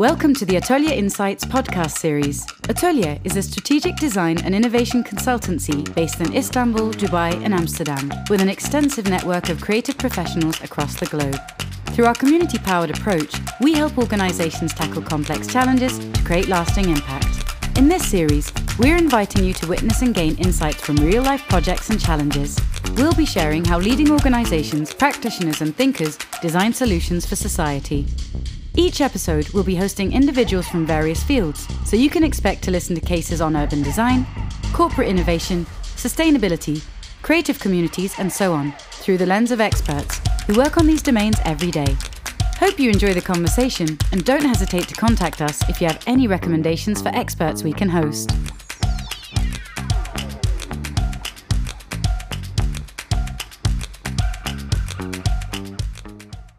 Welcome to the ATÖLYE Insights podcast series. ATÖLYE is a strategic design and innovation consultancy based in Istanbul, Dubai, and Amsterdam, with an extensive network of creative professionals across the globe. Through our community powered approach, we help organizations tackle complex challenges to create lasting impact. In this series, we're inviting you to witness and gain insights from real life projects and challenges. We'll be sharing how leading organizations, practitioners, and thinkers design solutions for society. Each episode will be hosting individuals from various fields, so you can expect to listen to cases on urban design, corporate innovation, sustainability, creative communities, and so on, through the lens of experts who work on these domains every day. Hope you enjoy the conversation and don't hesitate to contact us if you have any recommendations for experts we can host.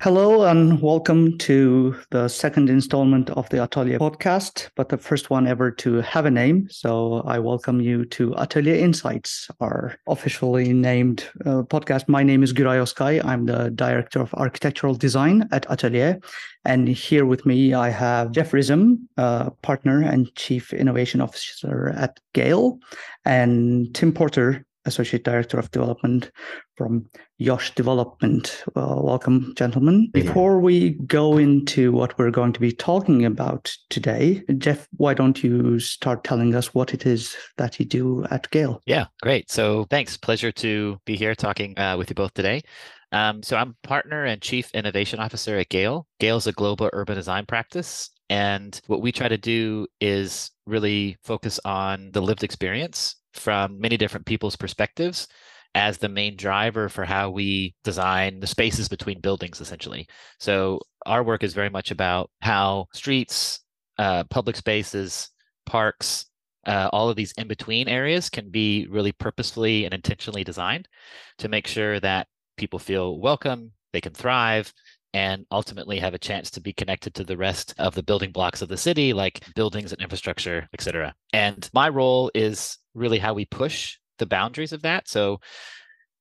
Hello and welcome to the second installment of the ATÖLYE podcast, but the first one ever to have a name. So I welcome you to ATÖLYE Insights, our officially named uh, podcast. My name is Güray Oskay. I'm the director of architectural design at ATÖLYE. And here with me, I have Jeff Risom, uh, partner and chief innovation officer at Gehl, and Tim Porter, Associate Director of Development from Yosh Development. Well, welcome, gentlemen. Before we go into what we're going to be talking about today, Jeff, why don't you start telling us what it is that you do at Gehl? Yeah, great. So thanks. Pleasure to be here talking uh, with you both today. Um, so I'm partner and chief innovation officer at Gehl. Gehl is a global urban design practice. And what we try to do is really focus on the lived experience from many different people's perspectives as the main driver for how we design the spaces between buildings, essentially. So our work is very much about how streets, uh, public spaces, parks, uh, all of these in between areas can be really purposefully and intentionally designed to make sure that people feel welcome, they can thrive, and ultimately have a chance to be connected to the rest of the building blocks of the city, like buildings and infrastructure, et cetera. And my role is really how we push the boundaries of that. So,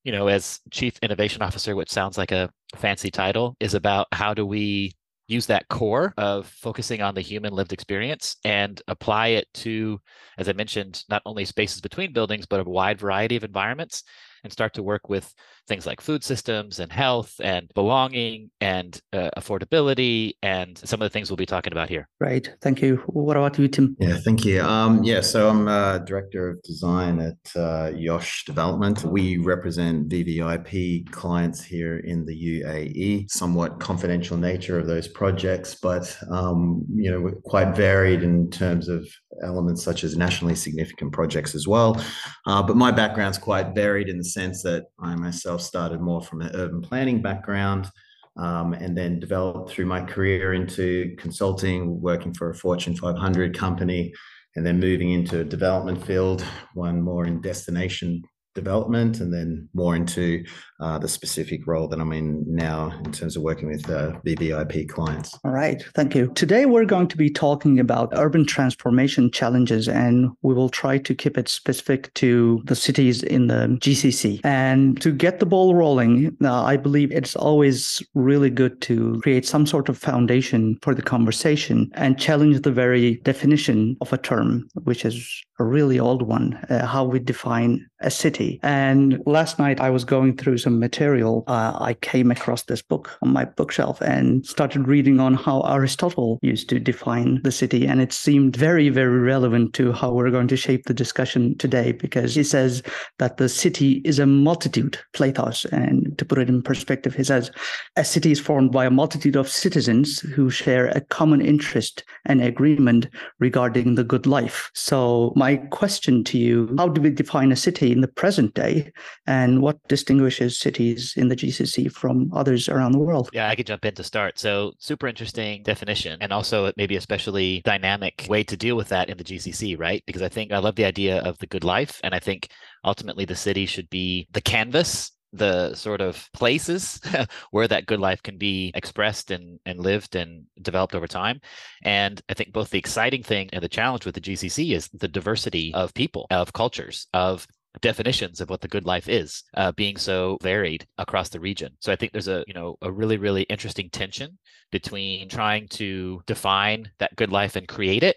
you know, as chief innovation officer, which sounds like a fancy title, is about how do we use that core of focusing on the human lived experience and apply it to, as I mentioned, not only spaces between buildings, but a wide variety of environments and start to work with things like food systems and health and belonging and uh, affordability and some of the things we'll be talking about here. Right. Thank you. What about you, Tim? Yeah, thank you. Um, yeah, so I'm uh, director of design at uh, Yosh Development. We represent VVIP clients here in the UAE. Somewhat confidential nature of those projects, but um, you know, quite varied in terms of elements such as nationally significant projects as well. Uh, but my background's quite varied in the sense that I myself started more from an urban planning background um, and then developed through my career into consulting, working for a Fortune 500 company, and then moving into a development field, one more in destination development and then more into uh, the specific role that I'm in now in terms of working with uh, VVIP clients. All right, thank you. Today we're going to be talking about urban transformation challenges and we will try to keep it specific to the cities in the GCC. And to get the ball rolling, uh, I believe it's always really good to create some sort of foundation for the conversation and challenge the very definition of a term, which is a really old one, uh, how we define a city. And last night I was going through some material. Uh, I came across this book on my bookshelf and started reading on how Aristotle used to define the city. And it seemed very, very relevant to how we're going to shape the discussion today because he says that the city is a multitude, plethos. And to put it in perspective, he says a city is formed by a multitude of citizens who share a common interest and agreement regarding the good life. So my question to you, how do we define a city? in the present day and what distinguishes cities in the GCC from others around the world? Yeah, I could jump in to start. So, super interesting definition, and also maybe especially dynamic way to deal with that in the GCC, right? Because I think I love the idea of the good life, and I think ultimately the city should be the canvas the sort of places where that good life can be expressed and, and lived and developed over time. And I think both the exciting thing and the challenge with the GCC is the diversity of people, of cultures, of definitions of what the good life is, uh, being so varied across the region. So I think there's a you know a really really interesting tension between trying to define that good life and create it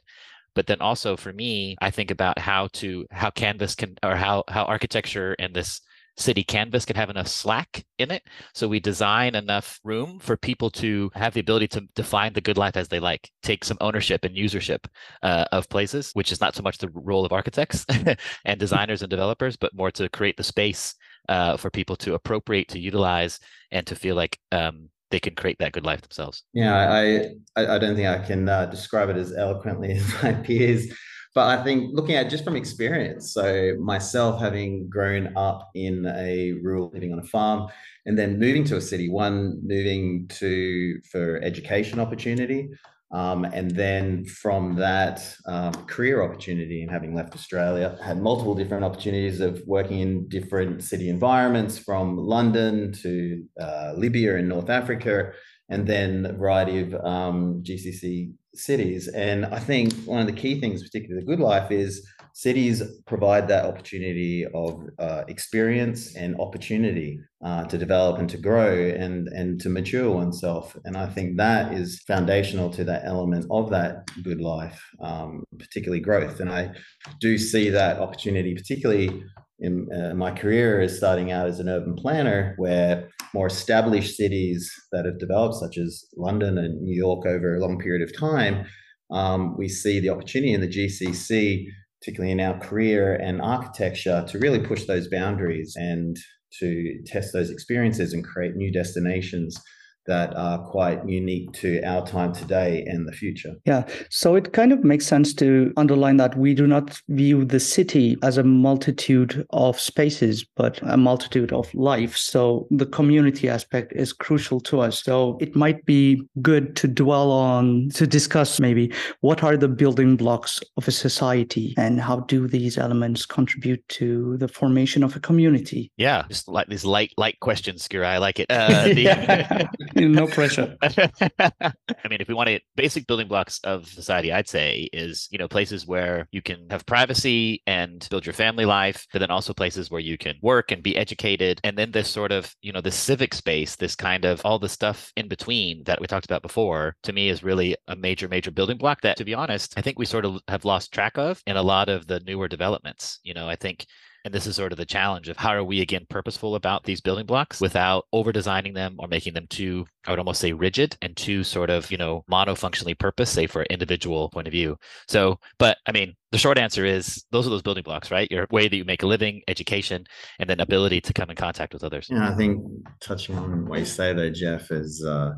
but then also for me i think about how to how canvas can or how how architecture and this city canvas can have enough slack in it. So we design enough room for people to have the ability to define the good life as they like. Take some ownership and usership uh, of places which is not so much the role of architects and designers and developers but more to create the space uh, for people to appropriate to utilize and to feel like um, they can create that good life themselves. Yeah, I I, don't think I can uh, describe it as eloquently as my peers, but I think looking at just from experience. So myself having grown up in a rural, living on a farm, and then moving to a city. One moving to for education opportunity, um, and then from that um, career opportunity and having left Australia, had multiple different opportunities of working in different city environments from London to uh, Libya in North Africa, and then a variety of um, GCC cities. And I think one of the key things, particularly the good life, is cities provide that opportunity of uh, experience and opportunity uh, to develop and to grow and and to mature oneself and i think that is foundational to that element of that good life um, particularly growth and i do see that opportunity particularly in uh, my career is starting out as an urban planner where more established cities that have developed such as london and new york over a long period of time um, we see the opportunity in the gcc particularly in our career and architecture, to really push those boundaries and to test those experiences and create new destinations that are quite unique to our time today and the future. Yeah. So it kind of makes sense to underline that we do not view the city as a multitude of spaces, but a multitude of life. So the community aspect is crucial to us. So it might be good to dwell on, to discuss maybe what are the building blocks of a society and how do these elements contribute to the formation of a community? Yeah. Just like these light, light questions, Skira. I like it. Uh, the- no pressure. I mean, if we want to basic building blocks of society, I'd say is, you know, places where you can have privacy and build your family life, but then also places where you can work and be educated. And then this sort of, you know, this civic space, this kind of all the stuff in between that we talked about before, to me is really a major, major building block that, to be honest, I think we sort of have lost track of in a lot of the newer developments. You know, I think and this is sort of the challenge of how are we again purposeful about these building blocks without over designing them or making them too, I would almost say rigid and too sort of, you know, monofunctionally purpose, say for an individual point of view. So, but I mean, the short answer is those are those building blocks, right? Your way that you make a living, education, and then ability to come in contact with others. Yeah, I think touching on what you say though, Jeff, is uh,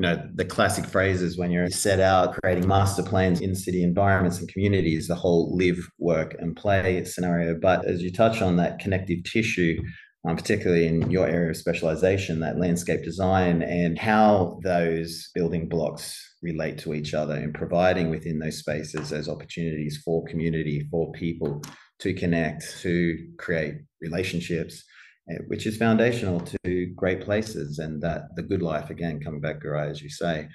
you know the classic phrases when you're set out creating master plans in city environments and communities the whole live work and play scenario. But as you touch on that connective tissue um, particularly in your area of specialization that landscape design and how those building blocks relate to each other and providing within those spaces those opportunities for community for people to connect to create relationships which is foundational to great places and that the good life again coming back Güray, as you say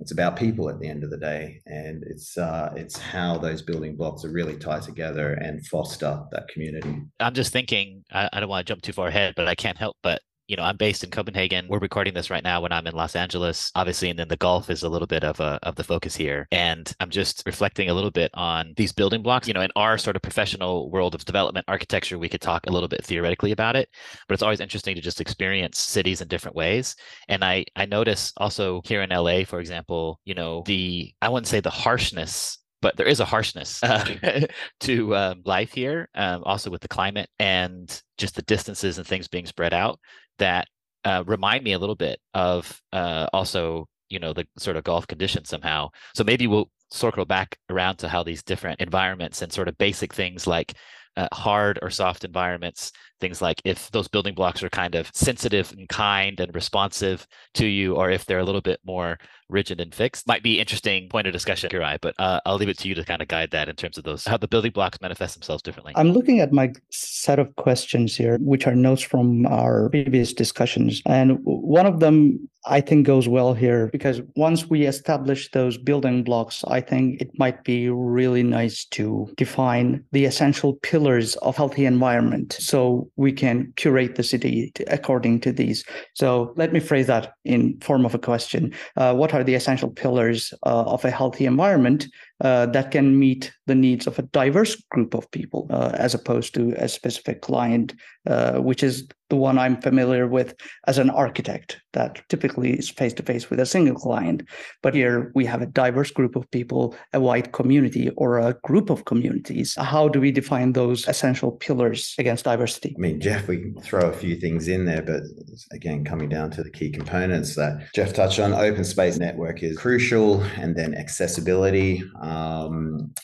it's about people at the end of the day. And it's uh, it's how those building blocks are really tied together and foster that community. I'm just thinking I, I don't want to jump too far ahead but i can't help but you know, I'm based in Copenhagen. We're recording this right now when I'm in Los Angeles, obviously, and then the Gulf is a little bit of a of the focus here. And I'm just reflecting a little bit on these building blocks. You know, in our sort of professional world of development architecture, we could talk a little bit theoretically about it, but it's always interesting to just experience cities in different ways. And I I notice also here in LA, for example, you know, the I wouldn't say the harshness but there is a harshness uh, to um, life here, um, also with the climate and just the distances and things being spread out that uh, remind me a little bit of uh, also you know the sort of Gulf conditions somehow. So maybe we'll circle back around to how these different environments and sort of basic things like uh, hard or soft environments things like if those building blocks are kind of sensitive and kind and responsive to you, or if they're a little bit more rigid and fixed. Might be interesting point of discussion, Güray, but uh, I'll leave it to you to kind of guide that in terms of those how the building blocks manifest themselves differently. I'm looking at my set of questions here, which are notes from our previous discussions, and one of them I think goes well here because once we establish those building blocks, I think it might be really nice to define the essential pillars of healthy environment so we can curate the city according to these. So let me phrase that in form of a question. Uh, what are the essential pillars uh, of a healthy environment uh, that can meet the needs of a diverse group of people uh, as opposed to a specific client, uh, which is the one I'm familiar with as an architect that typically is face to face with a single client. But here we have a diverse group of people, a wide community or a group of communities. How do we define those essential pillars against diversity? I mean, Jeff, we can throw a few things in there, but again, coming down to the key components that Jeff touched on, open space network is crucial, and then accessibility.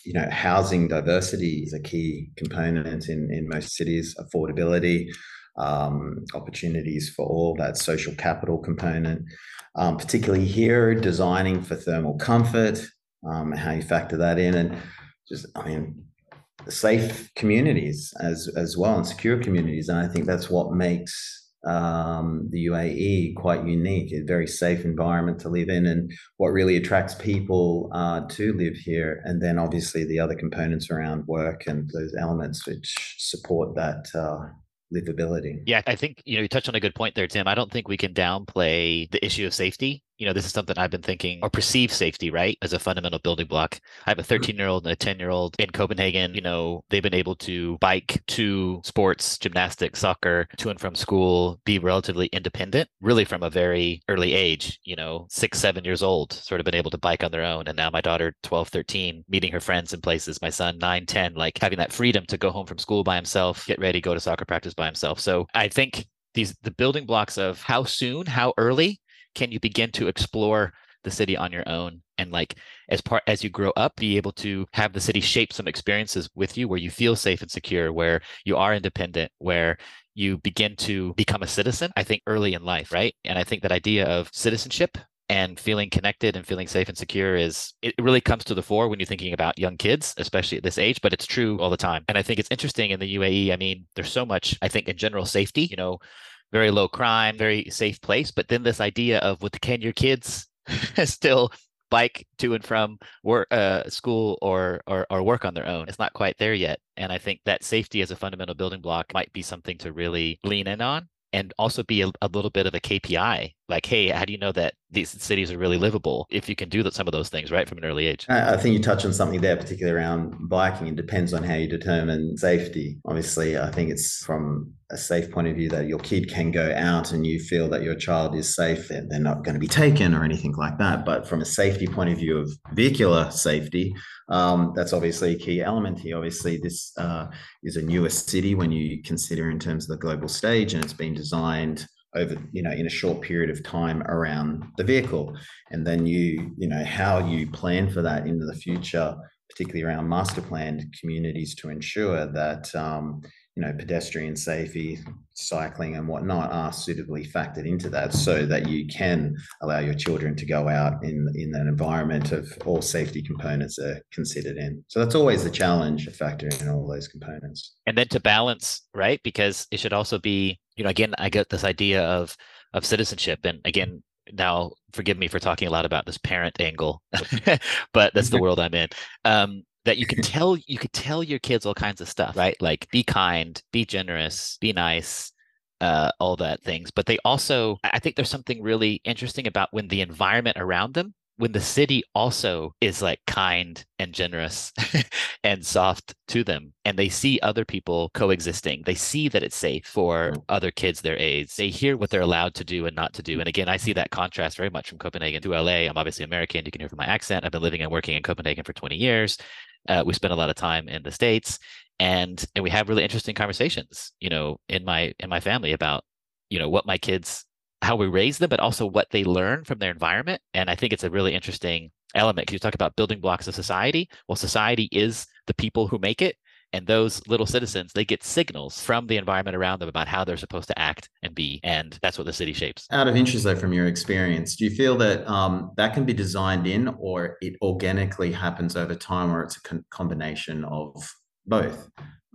You know, housing diversity is a key component in, in most cities, affordability um, opportunities for all that social capital component, um, particularly here, designing for thermal comfort, um, how you factor that in, and just, I mean, safe communities as as well and secure communities, and I think that's what makes um, the UAE quite unique, a very safe environment to live in, and what really attracts people uh, to live here. And then obviously the other components around work and those elements which support that uh, livability. Yeah, I think you know you touched on a good point there, Tim. I don't think we can downplay the issue of safety you know, this is something I've been thinking or perceive safety, right, as a fundamental building block. I have a mm-hmm. 13 year old and a 10 year old in Copenhagen. You know, they've been able to bike to sports, gymnastics, soccer, to and from school, be relatively independent, really from a very early age, you know, six, seven years old, sort of been able to bike on their own. And now my daughter, 12, 13, meeting her friends in places, my son, 9, 10, like having that freedom to go home from school by himself, get ready, go to soccer practice by himself. So I think these the building blocks of how soon, how early can you begin to explore the city on your own? And like as part as you grow up be able to have the city shape some experiences with you where you feel safe and secure where you are independent where you begin to become a citizen i think early in life right? And i think that idea of citizenship and feeling connected and feeling safe and secure is it really comes to the fore when you're thinking about young kids especially at this age but it's true all the time. And i think it's interesting in the uae i mean there's so much i think in general safety you know very low crime, very safe place. But then this idea of with can your kids still bike to and from work, uh, school or, or or work on their own? It's not quite there yet, and I think that safety as a fundamental building block might be something to really lean in on and also be a, a, little bit of a KPI. Like, hey, how do you know that these cities are really livable if you can do that, some of those things right from an early age? I think you touch on something there, particularly around biking. It depends on how you determine safety. Obviously, I think it's from a safe point of view that your kid can go out and you feel that your child is safe and they're not going to be taken or anything like that. But from a safety point of view of vehicular safety, um, that's obviously a key element here. Obviously, this uh, is a newer city when you consider in terms of the global stage, and it's been designed over you know in a short period of time around the vehicle and then you you know how you plan for that into the future particularly around master planned communities to ensure that um, you know, pedestrian safety, cycling, and whatnot are suitably factored into that, so that you can allow your children to go out in in an environment of all safety components are considered in. So that's always the challenge, of factoring in all those components. And then to balance, right? Because it should also be, you know, again, I get this idea of of citizenship, and again, now forgive me for talking a lot about this parent angle but that's the world i'm in um, that you can tell you could tell your kids all kinds of stuff, right? Like be kind, be generous, be nice, uh, all that things. But they also, I think there's something really interesting about when the environment around them, when the city also is like kind and generous and soft to them, and they see other people coexisting, they see that it's safe for other kids their age. They hear what they're allowed to do and not to do. And again, I see that contrast very much from Copenhagen to LA. I'm obviously American. You can hear from my accent. I've been living and working in Copenhagen for 20 years. Uh, we spend a lot of time in the states, and and we have really interesting conversations, you know, in my in my family about you know what my kids how we raise them, but also what they learn from their environment. And I think it's a really interesting element because you talk about building blocks of society. Well, society is the people who make it, And those little citizens, they get signals from the environment around them about how they're supposed to act and be. And that's what the city shapes. Out of interest, though, from your experience, do you feel that um, that can be designed in or it organically happens over time or it's a con- combination of both?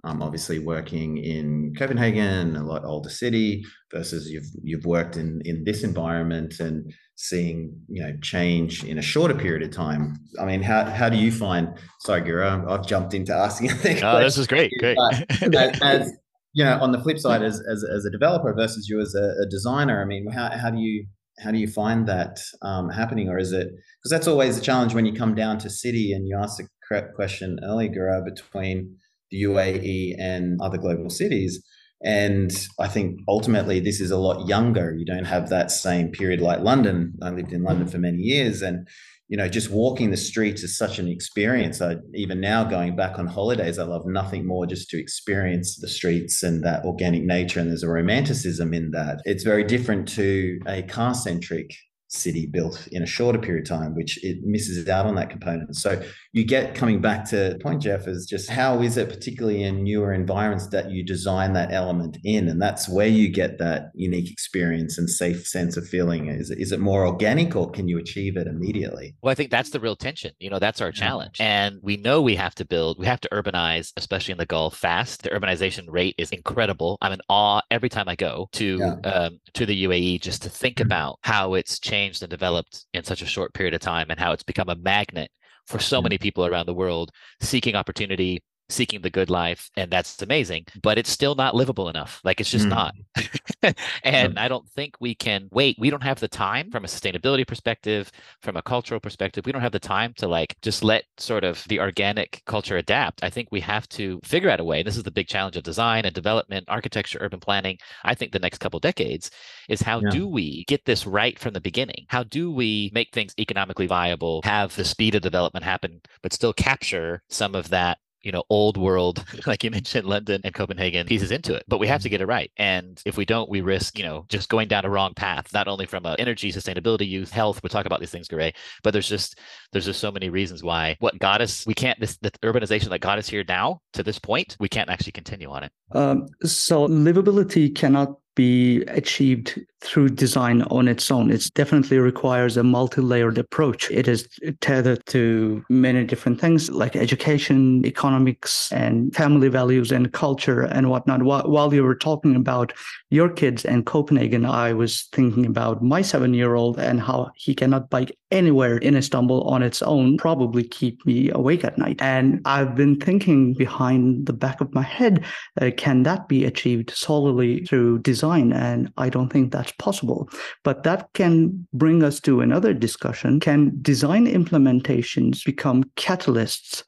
Um, obviously, working in Copenhagen, a lot older city, versus you've you've worked in in this environment and seeing you know change in a shorter period of time. I mean, how how do you find? Sorry, Güray, I've jumped into asking. I think. Oh, this is great. Great. as, as, you know, on the flip side, as as, as a developer versus you as a, a designer, I mean, how how do you how do you find that um, happening, or is it because that's always a challenge when you come down to city and you ask the correct question earlier, Güray, between the UAE and other global cities. And I think ultimately this is a lot younger. You don't have that same period like London. I lived in London for many years and you know, just walking the streets is such an experience. I, even now, going back on holidays, I love nothing more just to experience the streets and that organic nature. And there's a romanticism in that. It's very different to a car centric city built in a shorter period of time, which it misses out on that component. So you get coming back to point, Jeff, is just how is it, particularly in newer environments, that you design that element in, and that's where you get that unique experience and safe sense of feeling. Is is it more organic, or can you achieve it immediately? Well, I think that's the real tension. You know, that's our challenge, and we know we have to build, we have to urbanize, especially in the Gulf, fast. The urbanization rate is incredible. I'm in awe every time I go to yeah. um, to the UAE just to think about how it's changed changed and developed in such a short period of time and how it's become a magnet for so mm-hmm. many people around the world seeking opportunity seeking the good life and that's amazing but it's still not livable enough like it's just mm. not and i don't think we can wait we don't have the time from a sustainability perspective from a cultural perspective we don't have the time to like just let sort of the organic culture adapt i think we have to figure out a way this is the big challenge of design and development architecture urban planning i think the next couple decades is how yeah. do we get this right from the beginning how do we make things economically viable have the speed of development happen but still capture some of that you know old world like you mentioned london and copenhagen pieces into it but we have to mm-hmm. get it right and if we don't we risk you know just going down a wrong path not only from a energy sustainability youth health we talk about these things Güray, but there's just there's just so many reasons why what got us we can't this the urbanization that got us here now to this point we can't actually continue on it um, so livability cannot be achieved through design on its own. It definitely requires a multi-layered approach. It is tethered to many different things like education, economics, and family values and culture and whatnot. While you were talking about your kids and Copenhagen, I was thinking about my seven-year-old and how he cannot bike anywhere in Istanbul on its own, probably keep me awake at night. And I've been thinking behind the back of my head, uh, can that be achieved solely through design? And I don't think that's possible. But that can bring us to another discussion. Can design implementations become catalysts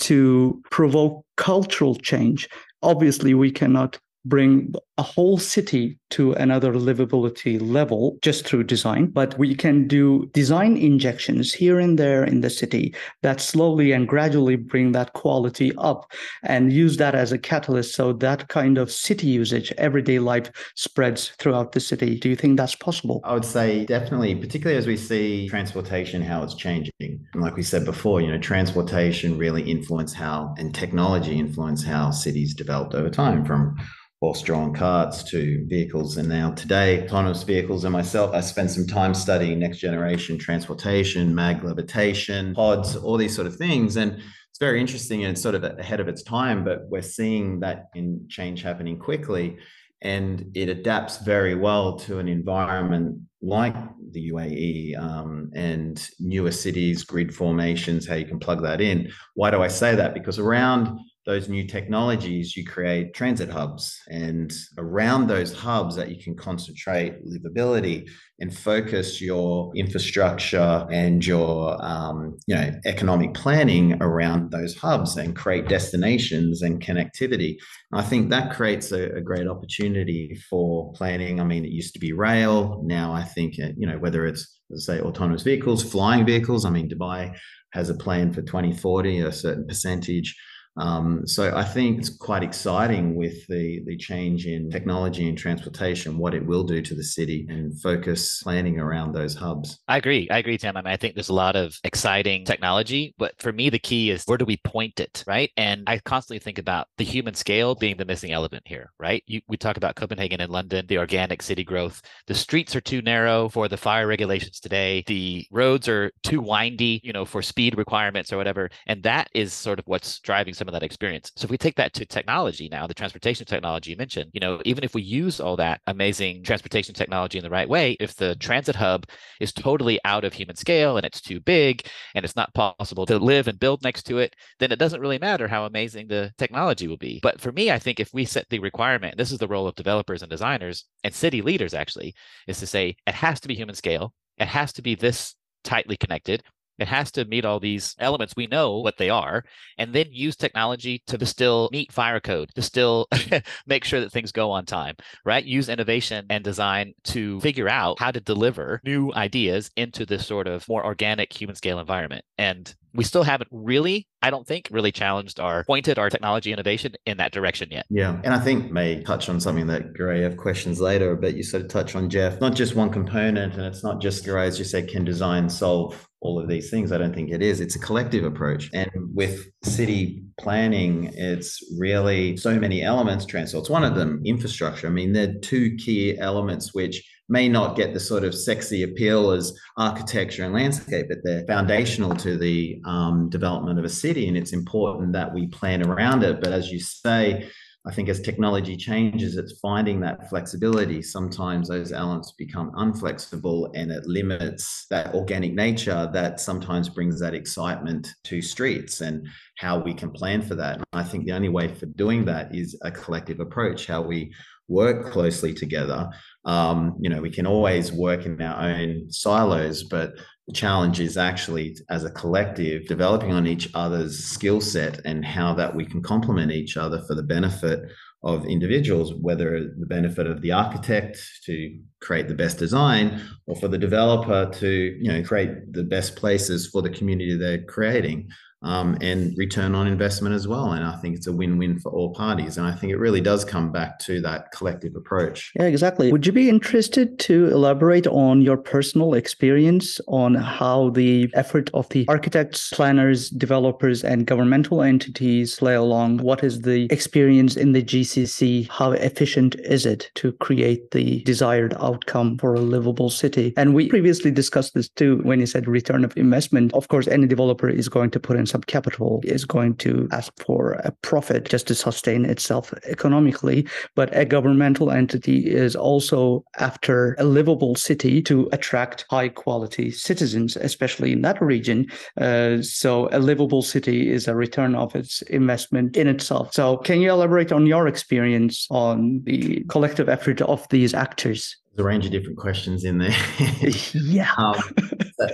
to provoke cultural change? Obviously, we cannot bring a whole city to another livability level just through design. But we can do design injections here and there in the city that slowly and gradually bring that quality up and use that as a catalyst. So that kind of city usage, everyday life spreads throughout the city. Do you think that's possible? I would say definitely, particularly as we see transportation, how it's changing. And like we said before, you know, transportation really influence how and technology influence how cities developed over time from horse-drawn carts to vehicles and now today autonomous vehicles and myself i spent some time studying next generation transportation mag levitation pods all these sort of things and it's very interesting and it's sort of ahead of its time but we're seeing that in change happening quickly and it adapts very well to an environment like the UAE um, and newer cities, grid formations, how you can plug that in. Why do I say that? Because around those new technologies, you create transit hubs, and around those hubs that you can concentrate livability and focus your infrastructure and your um, you know economic planning around those hubs and create destinations and connectivity. I think that creates a, a great opportunity for planning. I mean, it used to be rail. Now I think uh, you know whether it's say autonomous vehicles, flying vehicles. I mean, Dubai has a plan for 2040, a certain percentage Um, so I think it's quite exciting with the, the change in technology and transportation, what it will do to the city and focus planning around those hubs. I agree. I agree, Tim. I mean, I think there's a lot of exciting technology, but for me, the key is where do we point it, right? And I constantly think about the human scale being the missing element here, right? You, we talk about Copenhagen and London, the organic city growth. The streets are too narrow for the fire regulations today. The roads are too windy, you know, for speed requirements or whatever. And that is sort of what's driving some of that experience. So if we take that to technology now, the transportation technology you mentioned, you know, even if we use all that amazing transportation technology in the right way, if the transit hub is totally out of human scale and it's too big and it's not possible to live and build next to it, then it doesn't really matter how amazing the technology will be. But for me, I think if we set the requirement, this is the role of developers and designers and city leaders actually, is to say it has to be human scale. It has to be this tightly connected. It has to meet all these elements. We know what they are, and then use technology to still meet fire code, to still make sure that things go on time, right? Use innovation and design to figure out how to deliver new ideas into this sort of more organic human scale environment. And we still haven't really, I don't think, really challenged our pointed our technology innovation in that direction yet. Yeah. And I think may touch on something that Güray have questions later, but you sort of touch on Jeff, not just one component, and it's not just Güray, as you said, can design solve all of these things. I don't think it is. It's a collective approach. And with city planning, it's really so many elements transfer. It's one of them, infrastructure. I mean, there are two key elements which may not get the sort of sexy appeal as architecture and landscape, but they're foundational to the um, development of a city. And it's important that we plan around it. But as you say, I think as technology changes, it's finding that flexibility. Sometimes those elements become unflexible and it limits that organic nature that sometimes brings that excitement to streets and how we can plan for that. And I think the only way for doing that is a collective approach, how we work closely together. Um, you know, we can always work in our own silos, but the challenge is actually as a collective developing on each other's skill set and how that we can complement each other for the benefit of individuals, whether the benefit of the architect to create the best design or for the developer to, you know, create the best places for the community they're creating um, and return on investment as well. And I think it's a win win for all parties. And I think it really does come back to that collective approach. Yeah, exactly. Would you be interested to elaborate on your personal experience on how the effort of the architects, planners, developers, and governmental entities play along? What is the experience in the GCC? How efficient is it to create the desired outcome for a livable city? And we previously discussed this too when you said return of investment. Of course, any developer is going to put in some capital is going to ask for a profit just to sustain itself economically. But a governmental entity is also after a livable city to attract high quality citizens, especially in that region. Uh, so a livable city is a return of its investment in itself. So can you elaborate on your experience on the collective effort of these actors? There's a range of different questions in there. yeah. Um,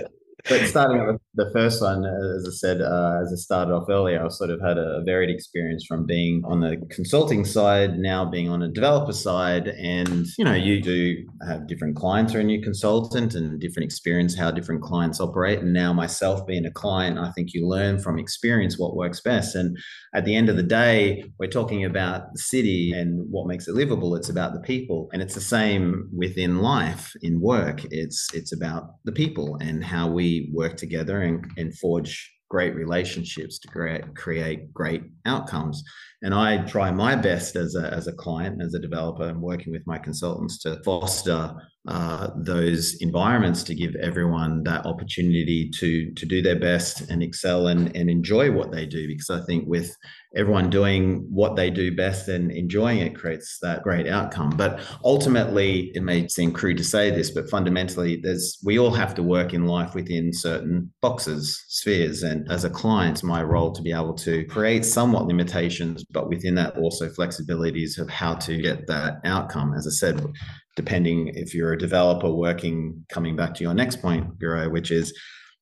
but starting with the first one, as I said, uh, as I started off earlier, I've sort of had a varied experience from being on the consulting side, now being on a developer side, and you know, you do have different clients or a new consultant and different experience how different clients operate. And now myself being a client, I think you learn from experience what works best. And at the end of the day, we're talking about the city and what makes it livable. It's about the people, and it's the same within life, in work. It's it's about the people and how we work together and, and forge great relationships to create create great outcomes. And I try my best as a, as a client, as a developer, and working with my consultants to foster uh, those environments to give everyone that opportunity to to do their best and excel and, and enjoy what they do. Because I think with everyone doing what they do best and enjoying it creates that great outcome. But ultimately, it may seem crude to say this, but fundamentally, there's we all have to work in life within certain boxes, spheres. And as a client, my role to be able to create somewhat limitations but within that also flexibilities of how to get that outcome. As I said, depending if you're a developer working, coming back to your next point, Bureau, which is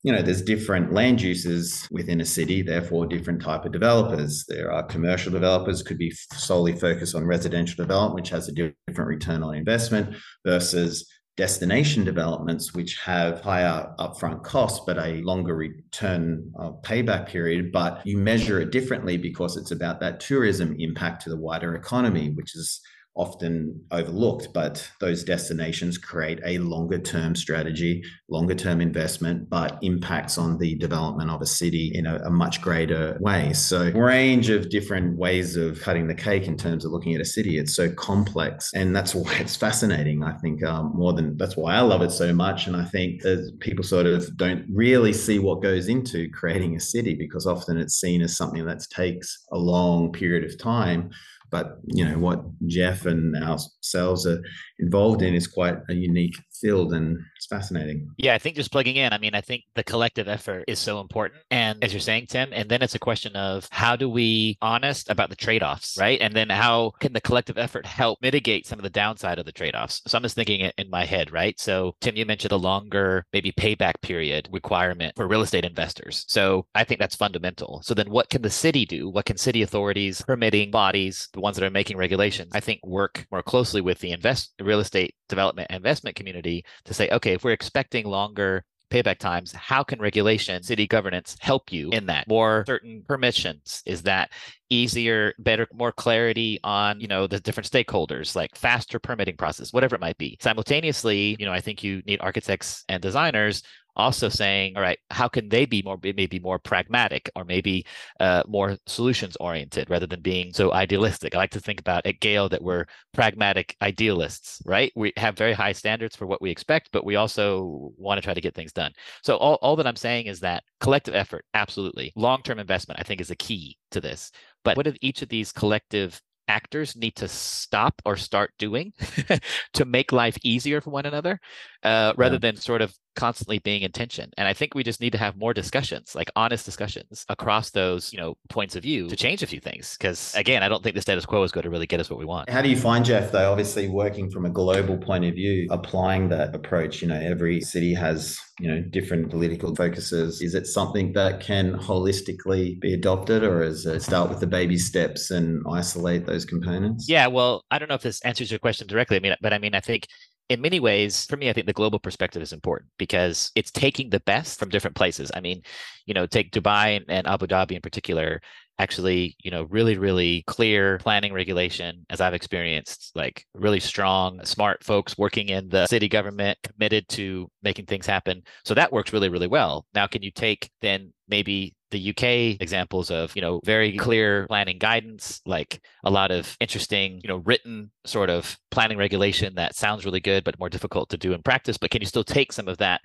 you know there's different land uses within a city therefore different type of developers there are commercial developers could be solely focused on residential development which has a different return on investment versus destination developments, which have higher upfront costs but a longer return uh, payback period. But you measure it differently because it's about that tourism impact to the wider economy, which is often overlooked, but those destinations create a longer term strategy, longer term investment, but impacts on the development of a city in a, a, much greater way. So, range of different ways of cutting the cake in terms of looking at a city. It's so complex, and that's why it's fascinating. I think um, more than that's why I love it so much. And I think people sort of don't really see what goes into creating a city because often it's seen as something that takes a long period of time but you know what Jeff and ourselves are involved in is quite a unique and it's fascinating. Yeah, I think just plugging in, I mean, I think the collective effort is so important. And as you're saying, Tim, and then it's a question of how do we honest about the trade-offs, right? And then how can the collective effort help mitigate some of the downside of the trade-offs? So I'm just thinking it in my head, right? So Tim, you mentioned a longer maybe payback period requirement for real estate investors. So I think that's fundamental. So then what can the city do? What can city authorities, permitting bodies, the ones that are making regulations, I think work more closely with the invest real estate development investment community to say, okay, if we're expecting longer payback times, how can regulation, city governance help you in that? More certain permissions? Is that easier, better, more clarity on, you know, the different stakeholders, like faster permitting process, whatever it might be. Simultaneously, you know, I think you need architects and designers also saying, all right, how can they be more maybe more pragmatic or maybe uh, more solutions oriented rather than being so idealistic? I like to think about at Gehl that we're pragmatic idealists, right? We have very high standards for what we expect, but we also want to try to get things done. So all, all that I'm saying is that collective effort, absolutely. Long-term investment, I think, is a key to this. But what do each of these collective actors need to stop or start doing to make life easier for one another uh, rather yeah. than sort of constantly being in tension. And I think we just need to have more discussions, like honest discussions across those, you know, points of view to change a few things. Because again, I don't think the status quo is going to really get us what we want. How do you find, Jeff, though, obviously working from a global point of view, applying that approach? You know, every city has, you know, different political focuses. Is it something that can holistically be adopted or is it start with the baby steps and isolate those components? Yeah, well, I don't know if this answers your question directly. I mean, but I mean, I think in many ways, for me, I think the global perspective is important because it's taking the best from different places. I mean, you know, take Dubai and, Abu Dhabi in particular, actually, you know, really, really clear planning regulation, as I've experienced, like really strong, smart folks working in the city government, committed to making things happen. So that works really, really well. Now, can you take then maybe the UK examples of, you know, very clear planning guidance, like a lot of interesting, you know, written sort of planning regulation that sounds really good, but more difficult to do in practice. But can you still take some of that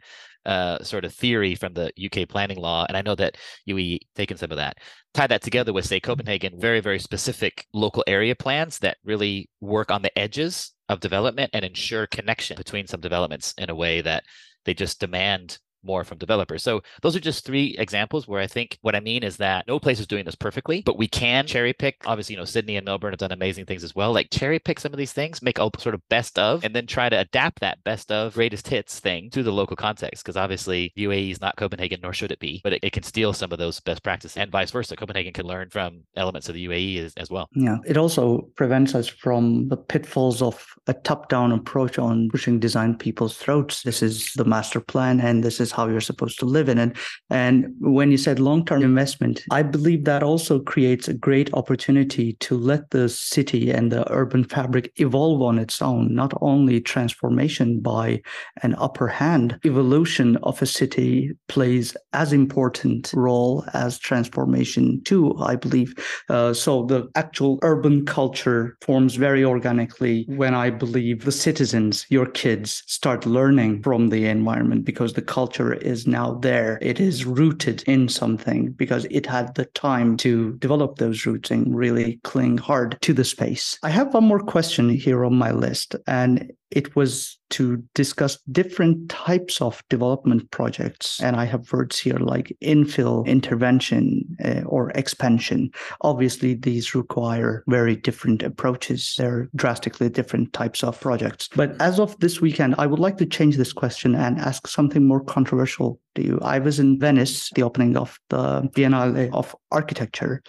uh, sort of theory from the UK planning law? And I know that UAE taken some of that. Tie that together with, say, Copenhagen, very, very specific local area plans that really work on the edges of development and ensure connection between some developments in a way that they just demand more from developers. So those are just three examples where I think what I mean is that no place is doing this perfectly, but we can cherry pick. Obviously, you know, Sydney and Melbourne have done amazing things as well. Like cherry pick some of these things, make a sort of best of, and then try to adapt that best of greatest hits thing to the local context. Because obviously UAE is not Copenhagen, nor should it be, but it, it, can steal some of those best practices and vice versa. Copenhagen can learn from elements of the UAE as, as well. Yeah. It also prevents us from the pitfalls of a top-down approach on pushing design people's throats. This is the master plan and this is is how you're supposed to live in it. And when you said long term investment, I believe that also creates a great opportunity to let the city and the urban fabric evolve on its own, not only transformation by an upper hand, evolution of a city plays as important role as transformation too, I believe. Uh, so the actual urban culture forms very organically when I believe the citizens, your kids, start learning from the environment because the culture culture is now there. It is rooted in something because it had the time to develop those roots and really cling hard to the space. I have one more question here on my list, and it was to discuss different types of development projects. And I have words here like infill, intervention, uh, or expansion. Obviously, these require very different approaches. They're drastically different types of projects. But as of this weekend, I would like to change this question and ask something more controversial to you. I was in Venice, the opening of the Biennale of Architecture.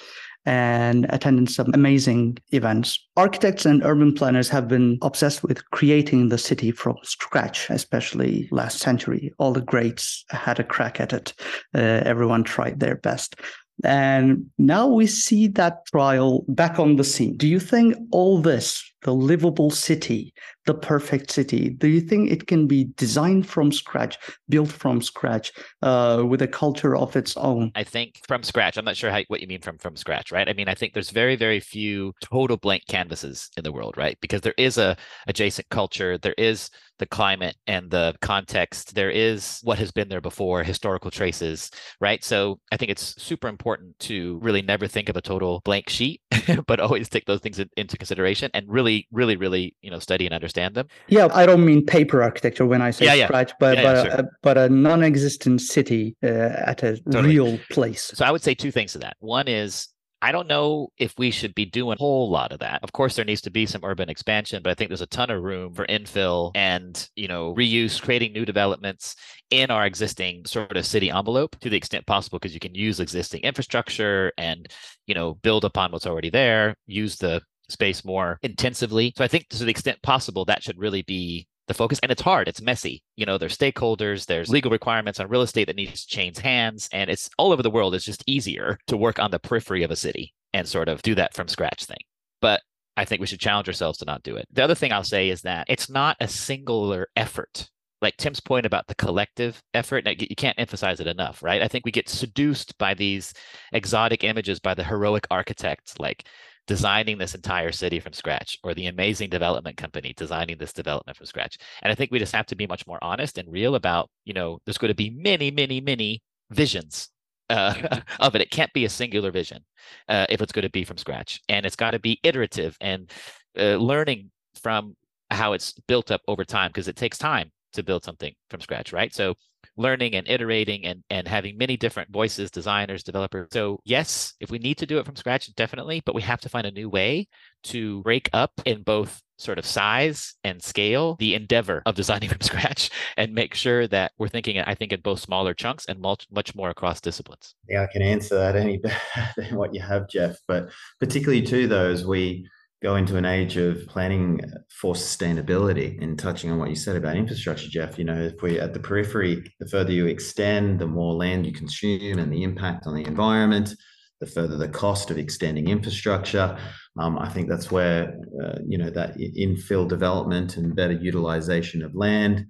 And attended some amazing events. Architects and urban planners have been obsessed with creating the city from scratch, especially last century. All the greats had a crack at it. Uh, everyone tried their best. And now we see that trial back on the scene. Do you think all this, the livable city, the perfect city, do you think it can be designed from scratch, built from scratch, uh, with a culture of its own? I think from scratch. I'm not sure how, what you mean from from scratch, right? I mean, I think there's very very few total blank canvases in the world, right? Because there is a adjacent culture, there is the climate and the context. There is what has been there before, historical traces, right? So I think it's super important to really never think of a total blank sheet, but always take those things into consideration and really, really, really, you know, study and understand them. Yeah, I don't mean paper architecture when I say yeah, scratch, but yeah, but, sure. a, but a non-existent city uh, at a totally. real place. So I would say two things to that. One is I don't know if we should be doing a whole lot of that. Of course, there needs to be some urban expansion, but I think there's a ton of room for infill and, you know, reuse, creating new developments in our existing sort of city envelope to the extent possible, because you can use existing infrastructure and, you know, build upon what's already there, use the space more intensively. So I think to the extent possible, that should really be the focus. And it's hard it's messy. You know there's stakeholders there's legal requirements on real estate that needs to change hands and it's all over the world. It's just easier to work on the periphery of a city and sort of do that from scratch thing. But i think we should challenge ourselves to not do it. The other thing i'll say is that it's not a singular effort. Like Tim's point about the collective effort, you can't emphasize it enough, right? I think we get seduced by these exotic images by the heroic architects like designing this entire city from scratch or the amazing development company designing this development from scratch. And i think we just have to be much more honest and real about you know there's going to be many many many visions uh, of it. It can't be a singular vision uh, if it's going to be from scratch. And it's got to be iterative and uh, learning from how it's built up over time because it takes time to build something from scratch right? So learning and iterating and, and having many different voices, designers, developers. So, yes, if we need to do it from scratch, definitely, but we have to find a new way to break up in both sort of size and scale the endeavor of designing from scratch and make sure that we're thinking, I think, in both smaller chunks and much, much more across disciplines. Yeah, I can answer that any better than what you have, Jeff. But particularly, too, though, as we go into an age of planning for sustainability and touching on what you said about infrastructure, Jeff, you know, if we at the periphery, the further you extend, the more land you consume and the impact on the environment, the further the cost of extending infrastructure. Um, I think that's where, uh, you know, that infill development and better utilization of land.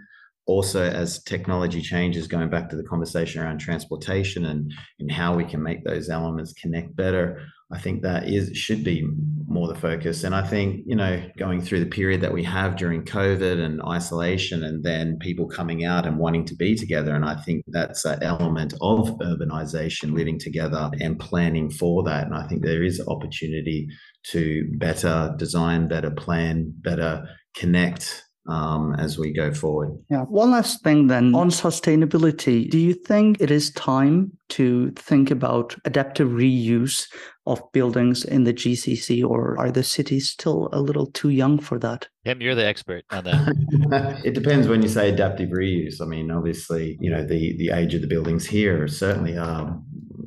Also, as technology changes, going back to the conversation around transportation and, and how we can make those elements connect better, I think that is should be more the focus. And I think, you know, going through the period that we have during COVID and isolation and then people coming out and wanting to be together. And I think that's an element of urbanization, living together and planning for that. And I think there is opportunity to better design, better plan, better connect um, as we go forward. Yeah. One last thing then on sustainability. Do you think it is time to think about adaptive reuse of buildings in the GCC, or are the cities still a little too young for that? Tim, you're the expert on that. it depends when you say adaptive reuse. I mean, obviously, you know, the the age of the buildings here certainly are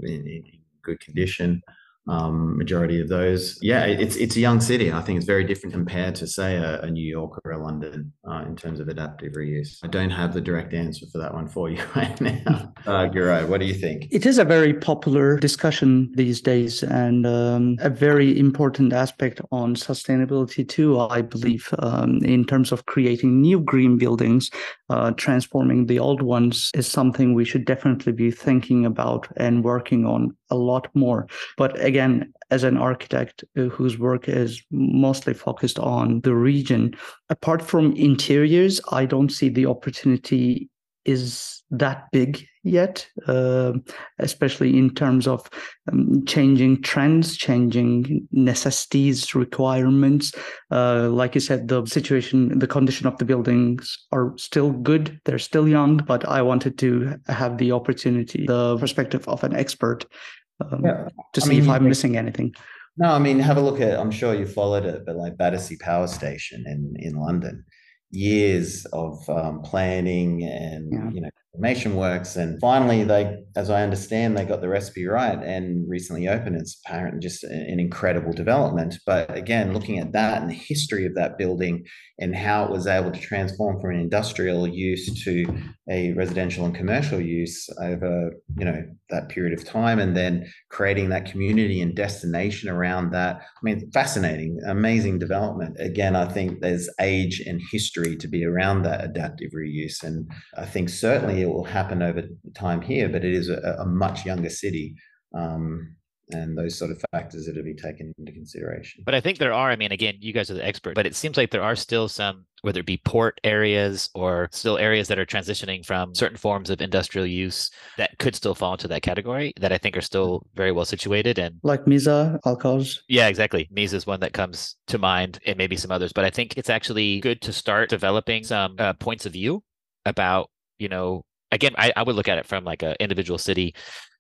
in, in good condition um, majority of those. Yeah, it's it's a young city. I think it's very different compared to say a, a New York or a London uh, in terms of adaptive reuse. I don't have the direct answer for that one for you right now. Uh, Güray, what do you think? It is a very popular discussion these days and um, a very important aspect on sustainability too. I believe um, in terms of creating new green buildings, uh, transforming the old ones is something we should definitely be thinking about and working on a lot more. But again, as an architect uh, whose work is mostly focused on the region, apart from interiors, I don't see the opportunity is that big yet, uh, especially in terms of um, changing trends, changing necessities, requirements. Uh, like you said, the situation, the condition of the buildings are still good. They're still young, but I wanted to have the opportunity, the perspective of an expert um, yeah. to see I mean, if I'm missing anything. No, I mean, have a look at, I'm sure you followed it, but like Battersea Power Station in, in London, years of um, planning and, yeah. you know, transformation works. And finally, they, as I understand, they got the recipe right and recently opened. It's apparently just an incredible development. But again, looking at that and the history of that building and how it was able to transform from an industrial use to a residential and commercial use over you know that period of time and then creating that community and destination around that i mean fascinating amazing development again i think there's age and history to be around that adaptive reuse and i think certainly it will happen over time here but it is a, a much younger city um, and those sort of factors that to be taken into consideration. But I think there are, I mean, again, you guys are the expert, but it seems like there are still some, whether it be port areas or still areas that are transitioning from certain forms of industrial use that could still fall into that category that I think are still very well situated. And like Misa, Al Quoz. Yeah, exactly. Misa is one that comes to mind and maybe some others, but I think it's actually good to start developing some uh, points of view about, you know, again, I, I would look at it from like an individual city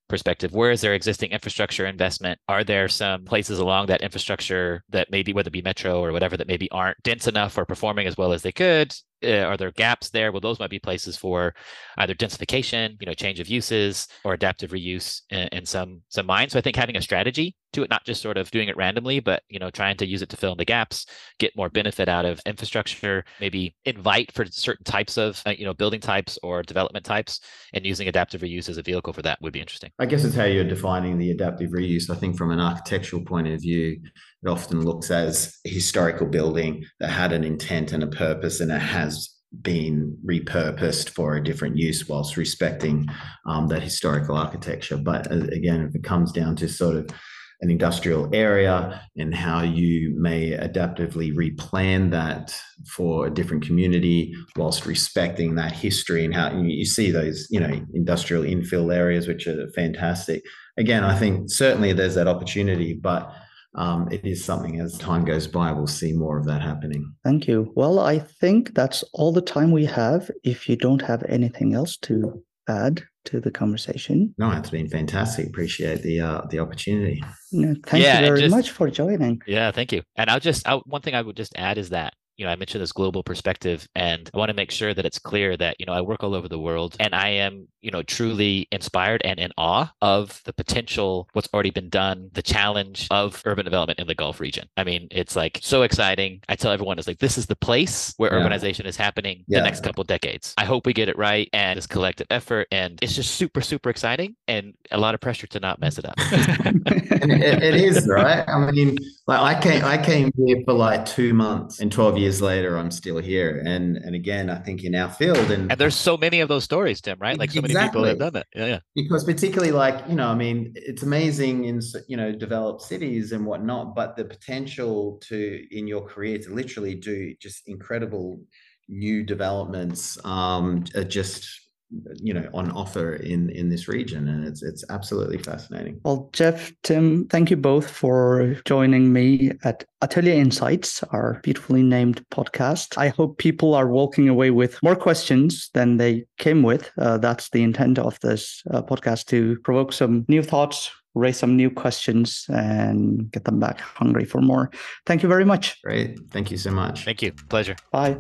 perspective. Where is there existing infrastructure investment? Are there some places along that infrastructure that maybe whether it be metro or whatever that maybe aren't dense enough or performing as well as they could uh, are there gaps there? Well, those might be places for either densification, you know, change of uses, or adaptive reuse in, in, some some mines. So I think having a strategy to it, not just sort of doing it randomly, but you know, trying to use it to fill in the gaps, get more benefit out of infrastructure, maybe invite for certain types of uh, you know building types or development types, and using adaptive reuse as a vehicle for that would be interesting. I guess it's how you're defining the adaptive reuse. I think from an architectural point of view, it often looks as a historical building that had an intent and a purpose and it has been repurposed for a different use whilst respecting um, that historical architecture. But uh, again, if it comes down to sort of an industrial area and how you may adaptively replan that for a different community whilst respecting that history and how you see those you know industrial infill areas which are fantastic again i think certainly there's that opportunity but um, it is something as time goes by, we'll see more of that happening. Thank you. Well, I think that's all the time we have. If you don't have anything else to add to the conversation, no, it's been fantastic. Appreciate the uh, the opportunity. No, thank yeah, you very just, much for joining. Yeah, thank you. And I'll just I'll, one thing I would just add is that you know, I mentioned this global perspective, and I want to make sure that it's clear that, you know, I work all over the world and I am, you know, truly inspired and in awe of the potential, what's already been done, the challenge of urban development in the Gulf region. I mean, it's like so exciting. I tell everyone, it's like, this is the place where yeah. urbanization is happening yeah. the next couple decades. I hope we get it right and this collective effort. And it's just super, super exciting and a lot of pressure to not mess it up. it, it is, right? I mean, like I came, I came here for like two months and 12 years later, I'm still here. And and again, I think in our field and and there's so many of those stories, Tim, right? Like so exactly. many people have done that. Yeah, yeah. Because particularly like you know, I mean, it's amazing in you know developed cities and whatnot, but the potential to in your career to literally do just incredible new developments um, are just you know on offer in in this region and it's it's absolutely fascinating. Well jeff tim thank you both for joining me at ATÖLYE insights our beautifully named podcast. I hope people are walking away with more questions than they came with. Uh, that's the intent of this uh, podcast to provoke some new thoughts raise some new questions and get them back hungry for more. Thank you very much. Great. Thank you so much. Thank you. Pleasure. Bye